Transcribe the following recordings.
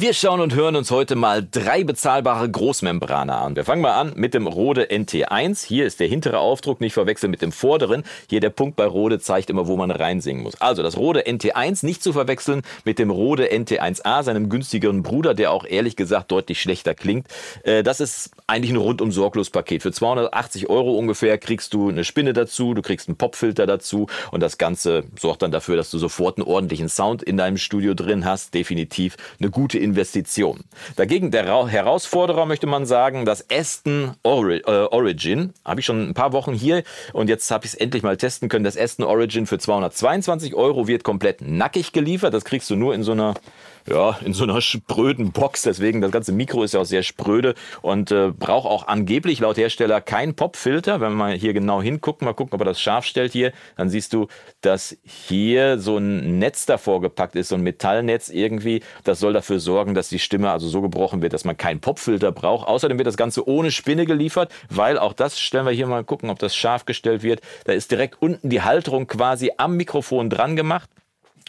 Wir schauen und hören uns heute mal drei bezahlbare Großmembrane an. Wir fangen mal an mit dem Rode NT1. Hier ist der hintere Aufdruck, nicht verwechseln mit dem vorderen. Hier der Punkt bei Rode zeigt immer, wo man reinsingen muss. Also das Rode NT1 nicht zu verwechseln mit dem Rode NT1A, seinem günstigeren Bruder, der auch ehrlich gesagt deutlich schlechter klingt. Äh, das ist eigentlich ein rundum sorglos Paket. Für 280 Euro ungefähr kriegst du eine Spinne dazu, du kriegst einen Popfilter dazu und das Ganze sorgt dann dafür, dass du sofort einen ordentlichen Sound in deinem Studio drin hast. Definitiv eine gute Investition. Dagegen der Herausforderer möchte man sagen, das Aston äh, Origin. Habe ich schon ein paar Wochen hier und jetzt habe ich es endlich mal testen können. Das Aston Origin für 222 Euro wird komplett nackig geliefert. Das kriegst du nur in so einer ja, in so einer spröden Box. Deswegen, das ganze Mikro ist ja auch sehr spröde und äh, braucht auch angeblich laut Hersteller keinen Popfilter. Wenn man hier genau hinguckt, mal gucken, ob er das scharf stellt hier, dann siehst du, dass hier so ein Netz davor gepackt ist, so ein Metallnetz irgendwie. Das soll dafür sorgen, dass die Stimme also so gebrochen wird, dass man keinen Popfilter braucht. Außerdem wird das Ganze ohne Spinne geliefert, weil auch das stellen wir hier mal gucken, ob das scharf gestellt wird. Da ist direkt unten die Halterung quasi am Mikrofon dran gemacht.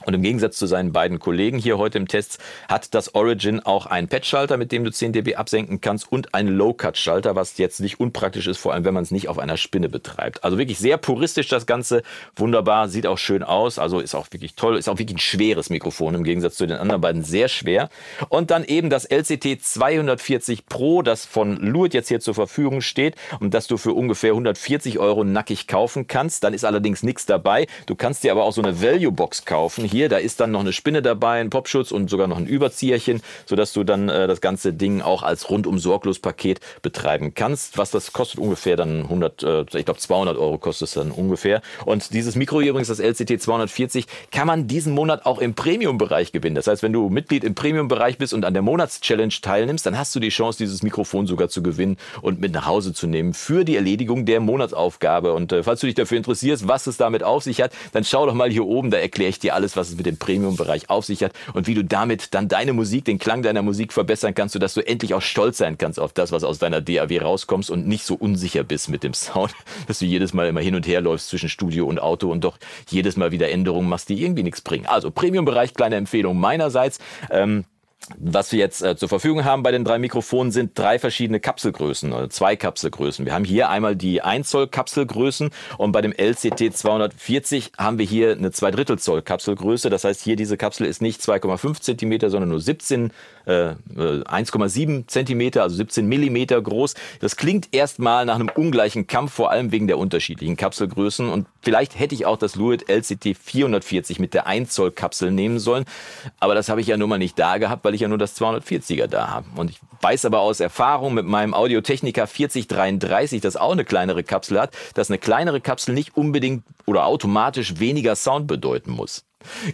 Und im Gegensatz zu seinen beiden Kollegen hier heute im Test hat das Origin auch einen Patch-Schalter, mit dem du 10 dB absenken kannst und einen Low-Cut-Schalter, was jetzt nicht unpraktisch ist, vor allem wenn man es nicht auf einer Spinne betreibt. Also wirklich sehr puristisch das Ganze, wunderbar, sieht auch schön aus, also ist auch wirklich toll, ist auch wirklich ein schweres Mikrofon im Gegensatz zu den anderen beiden sehr schwer. Und dann eben das LCT 240 Pro, das von Luit jetzt hier zur Verfügung steht und das du für ungefähr 140 Euro nackig kaufen kannst. Dann ist allerdings nichts dabei. Du kannst dir aber auch so eine Value-Box kaufen hier, da ist dann noch eine Spinne dabei, ein Popschutz und sogar noch ein Überzieherchen, sodass du dann äh, das ganze Ding auch als rundum sorglos Paket betreiben kannst. Was das kostet ungefähr dann 100, äh, ich glaube 200 Euro kostet es dann ungefähr. Und dieses Mikro hier übrigens, das LCT 240, kann man diesen Monat auch im Premium-Bereich gewinnen. Das heißt, wenn du Mitglied im Premium-Bereich bist und an der Monatschallenge teilnimmst, dann hast du die Chance, dieses Mikrofon sogar zu gewinnen und mit nach Hause zu nehmen für die Erledigung der Monatsaufgabe. Und äh, falls du dich dafür interessierst, was es damit auf sich hat, dann schau doch mal hier oben, da erkläre ich dir alles, was es mit dem Premium-Bereich auf sich hat und wie du damit dann deine Musik, den Klang deiner Musik verbessern kannst, sodass du endlich auch stolz sein kannst auf das, was aus deiner DAW rauskommst und nicht so unsicher bist mit dem Sound, dass du jedes Mal immer hin und her läufst zwischen Studio und Auto und doch jedes Mal wieder Änderungen machst, die irgendwie nichts bringen. Also Premium-Bereich, kleine Empfehlung meinerseits. Ähm, was wir jetzt äh, zur Verfügung haben bei den drei Mikrofonen sind drei verschiedene Kapselgrößen oder zwei Kapselgrößen. Wir haben hier einmal die 1 Zoll Kapselgrößen und bei dem LCT 240 haben wir hier eine 2 Drittel Zoll Kapselgröße. Das heißt, hier diese Kapsel ist nicht 2,5 Zentimeter, sondern nur 17, äh, 1,7 Zentimeter, also 17 Millimeter groß. Das klingt erstmal nach einem ungleichen Kampf, vor allem wegen der unterschiedlichen Kapselgrößen. Und vielleicht hätte ich auch das Luit LCT 440 mit der 1 Zoll Kapsel nehmen sollen. Aber das habe ich ja nun mal nicht da gehabt, weil ich ja nur das 240er da habe. Und ich weiß aber aus Erfahrung mit meinem Audio-Technica 4033, das auch eine kleinere Kapsel hat, dass eine kleinere Kapsel nicht unbedingt oder automatisch weniger Sound bedeuten muss.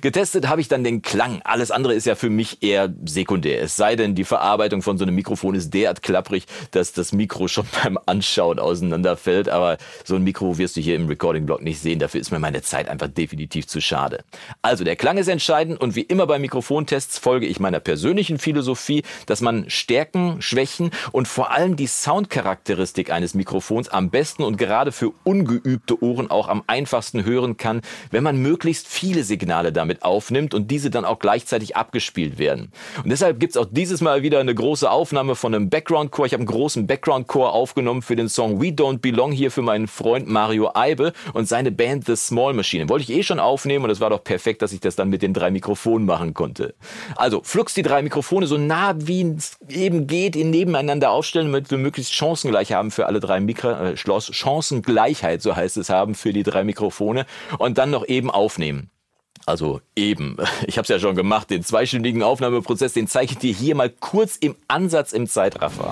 Getestet habe ich dann den Klang. Alles andere ist ja für mich eher sekundär. Es sei denn, die Verarbeitung von so einem Mikrofon ist derart klapprig, dass das Mikro schon beim Anschauen auseinanderfällt. Aber so ein Mikro wirst du hier im Recording-Blog nicht sehen. Dafür ist mir meine Zeit einfach definitiv zu schade. Also der Klang ist entscheidend und wie immer bei Mikrofontests folge ich meiner persönlichen Philosophie, dass man Stärken, Schwächen und vor allem die Soundcharakteristik eines Mikrofons am besten und gerade für ungeübte Ohren auch am einfachsten hören kann, wenn man möglichst viele Signale Signale damit aufnimmt und diese dann auch gleichzeitig abgespielt werden. Und deshalb gibt es auch dieses Mal wieder eine große Aufnahme von einem Background-Chor. Ich habe einen großen Background-Chor aufgenommen für den Song We Don't Belong hier für meinen Freund Mario Eibe und seine Band The Small Machine. Wollte ich eh schon aufnehmen und es war doch perfekt, dass ich das dann mit den drei Mikrofonen machen konnte. Also flux die drei Mikrofone so nah wie es eben geht in nebeneinander aufstellen, damit wir möglichst chancengleich haben für alle drei Mikro äh, Schloss Chancengleichheit, so heißt es haben für die drei Mikrofone und dann noch eben aufnehmen. Also eben, ich habe es ja schon gemacht, den zweistündigen Aufnahmeprozess, den zeige ich dir hier mal kurz im Ansatz im Zeitraffer.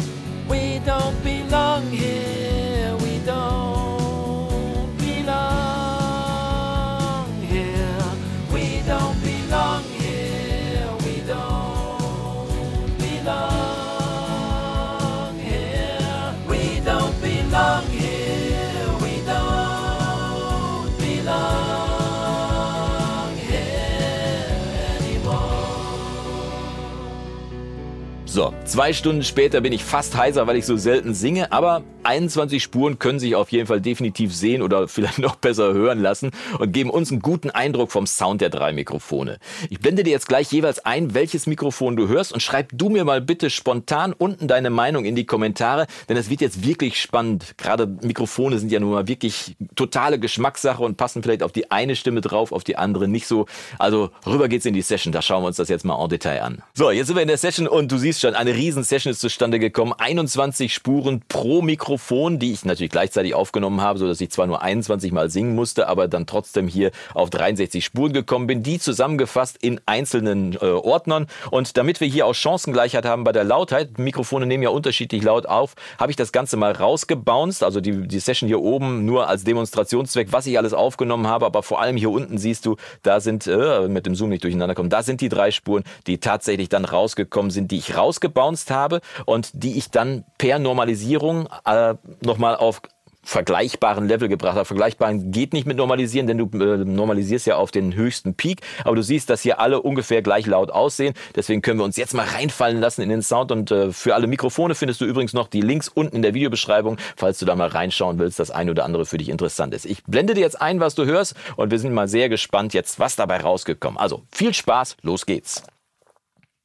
So, zwei Stunden später bin ich fast heiser, weil ich so selten singe, aber 21 Spuren können sich auf jeden Fall definitiv sehen oder vielleicht noch besser hören lassen und geben uns einen guten Eindruck vom Sound der drei Mikrofone. Ich blende dir jetzt gleich jeweils ein, welches Mikrofon du hörst und schreib du mir mal bitte spontan unten deine Meinung in die Kommentare, denn es wird jetzt wirklich spannend. Gerade Mikrofone sind ja nun mal wirklich totale Geschmackssache und passen vielleicht auf die eine Stimme drauf, auf die andere nicht so. Also rüber geht's in die Session, da schauen wir uns das jetzt mal en Detail an. So, jetzt sind wir in der Session und du siehst schon, eine riesen Session ist zustande gekommen. 21 Spuren pro Mikrofon. Die ich natürlich gleichzeitig aufgenommen habe, so dass ich zwar nur 21 Mal singen musste, aber dann trotzdem hier auf 63 Spuren gekommen bin, die zusammengefasst in einzelnen äh, Ordnern. Und damit wir hier auch Chancengleichheit haben bei der Lautheit, Mikrofone nehmen ja unterschiedlich laut auf, habe ich das Ganze mal rausgebounced, also die, die Session hier oben nur als Demonstrationszweck, was ich alles aufgenommen habe, aber vor allem hier unten siehst du, da sind, äh, mit dem Zoom nicht durcheinander kommen, da sind die drei Spuren, die tatsächlich dann rausgekommen sind, die ich rausgebounced habe und die ich dann per Normalisierung äh, nochmal auf vergleichbaren Level gebracht habe. Vergleichbaren geht nicht mit normalisieren, denn du äh, normalisierst ja auf den höchsten Peak. Aber du siehst, dass hier alle ungefähr gleich laut aussehen. Deswegen können wir uns jetzt mal reinfallen lassen in den Sound. Und äh, für alle Mikrofone findest du übrigens noch die Links unten in der Videobeschreibung, falls du da mal reinschauen willst, das eine oder andere für dich interessant ist. Ich blende dir jetzt ein, was du hörst. Und wir sind mal sehr gespannt jetzt, was dabei rausgekommen. Also viel Spaß, los geht's.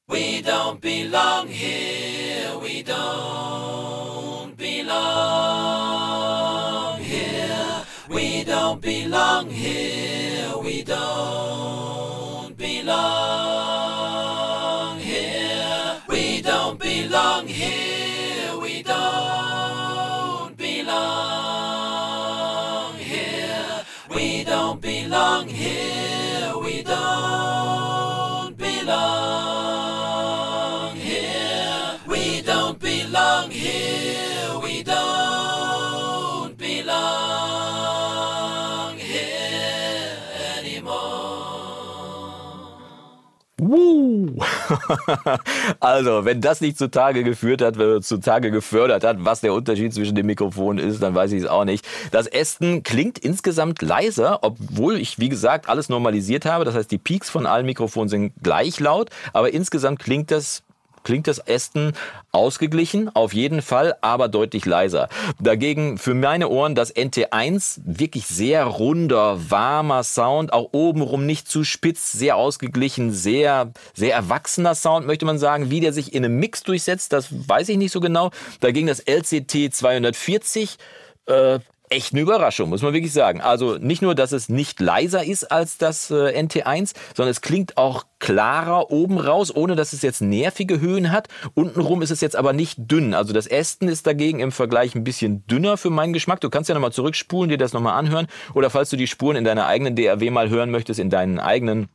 We don't belong here, we don't belong here. We don't belong here. We don't belong here. We don't belong here. We don't belong here. We don't belong here. We don't belong don't belong here. Woo! also, wenn das nicht zutage geführt hat, zutage gefördert hat, was der Unterschied zwischen den Mikrofonen ist, dann weiß ich es auch nicht. Das Ästen klingt insgesamt leiser, obwohl ich, wie gesagt, alles normalisiert habe. Das heißt, die Peaks von allen Mikrofonen sind gleich laut, aber insgesamt klingt das klingt das Ästen ausgeglichen, auf jeden Fall, aber deutlich leiser. Dagegen für meine Ohren das NT1 wirklich sehr runder, warmer Sound, auch obenrum nicht zu spitz, sehr ausgeglichen, sehr, sehr erwachsener Sound, möchte man sagen. Wie der sich in einem Mix durchsetzt, das weiß ich nicht so genau. Dagegen das LCT 240, äh, echt eine Überraschung, muss man wirklich sagen. Also nicht nur, dass es nicht leiser ist als das äh, NT1, sondern es klingt auch klarer oben raus, ohne dass es jetzt nervige Höhen hat. Untenrum ist es jetzt aber nicht dünn. Also das Ästen ist dagegen im Vergleich ein bisschen dünner für meinen Geschmack. Du kannst ja nochmal zurückspulen, dir das nochmal anhören. Oder falls du die Spuren in deiner eigenen DRW mal hören möchtest, in deinen eigenen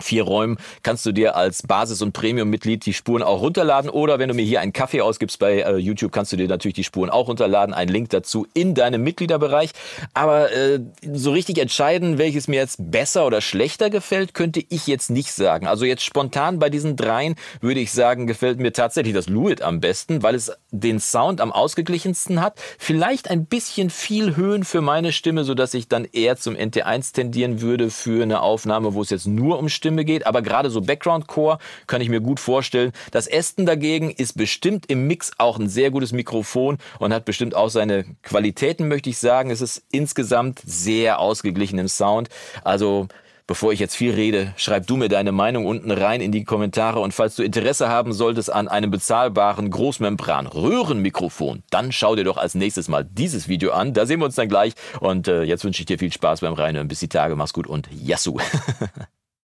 vier Räumen kannst du dir als Basis- und Premium-Mitglied die Spuren auch runterladen. Oder wenn du mir hier einen Kaffee ausgibst bei äh, YouTube, kannst du dir natürlich die Spuren auch runterladen. Ein Link dazu in deinem Mitgliederbereich. Aber äh, so richtig entscheiden, welches mir jetzt besser oder schlechter gefällt, könnte ich jetzt nicht sagen. Also jetzt spontan bei diesen dreien würde ich sagen, gefällt mir tatsächlich das Luit am besten, weil es den Sound am ausgeglichensten hat. Vielleicht ein bisschen viel Höhen für meine Stimme, sodass ich dann eher zum NT1 tendieren würde für eine Aufnahme, wo es jetzt nur um Stimme geht, aber gerade so Background Core kann ich mir gut vorstellen. Das Aston dagegen ist bestimmt im Mix auch ein sehr gutes Mikrofon und hat bestimmt auch seine Qualitäten, möchte ich sagen. Es ist insgesamt sehr ausgeglichen im Sound. Also Bevor ich jetzt viel rede, schreib du mir deine Meinung unten rein in die Kommentare und falls du Interesse haben solltest an einem bezahlbaren Großmembran-Röhrenmikrofon, dann schau dir doch als nächstes mal dieses Video an. Da sehen wir uns dann gleich und äh, jetzt wünsche ich dir viel Spaß beim Reinhören. Bis die Tage, mach's gut und Yassou!